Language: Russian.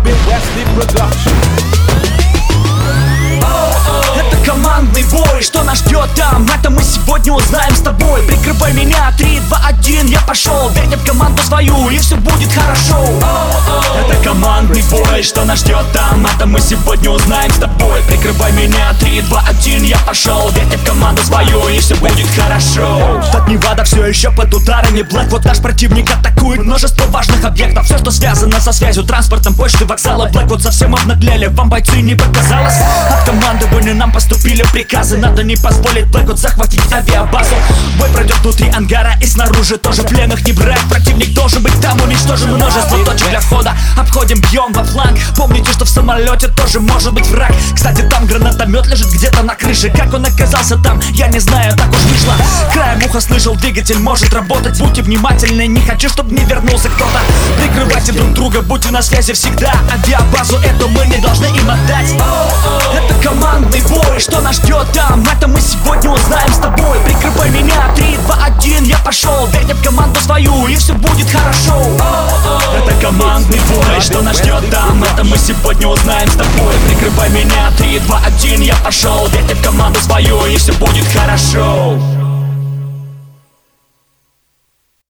Бобби Уэсли Production это командный бой, что нас ждет там, это мы сегодня узнаем с тобой. Прикрывай меня, 3, 2, 1, я пошел. Вернем команду свою, и все будет хорошо. Это командный бой, что нас ждет там, это мы сегодня узнаем с тобой. Прикрывай меня, 3, 2, 1, я пошел. Вернем команду свою, и все будет хорошо. Невада все еще под ударами. Блэк, вот наш противник атакует множество важных объектов. Все, что связано со связью, транспортом, почты, вокзала. Блэк, вот совсем обнаглели, вам бойцы не показалось? От командования нам поступили приказы Надо не позволить Блэквуд захватить авиабазу. Бой пройдет внутри ангара и снаружи тоже. Пленных не брать Противник должен быть там уничтожен. Множество точек для входа. Обходим, бьем во фланг. Помните, что в самолете тоже может быть враг. Кстати, там гранатомет лежит где-то на крыше. Как он оказался там, я не знаю, так уж вышло. Краем уха слышал, двигатель может работать. Будьте внимательны, не хочу, чтобы не вернулся кто-то. Прикрывайте друг друга, будьте на связи всегда. Авиабазу эту мы не должны им отдать. Это командный бой, что нас ждет там? Это мы сегодня узнаем с тобой. Прикрывай меня, 3, 2, 1, я пошел. Верьте в команду свою, и все будет хорошо. Это командный бой, что нас ждет там? Это мы сегодня узнаем все будет хорошо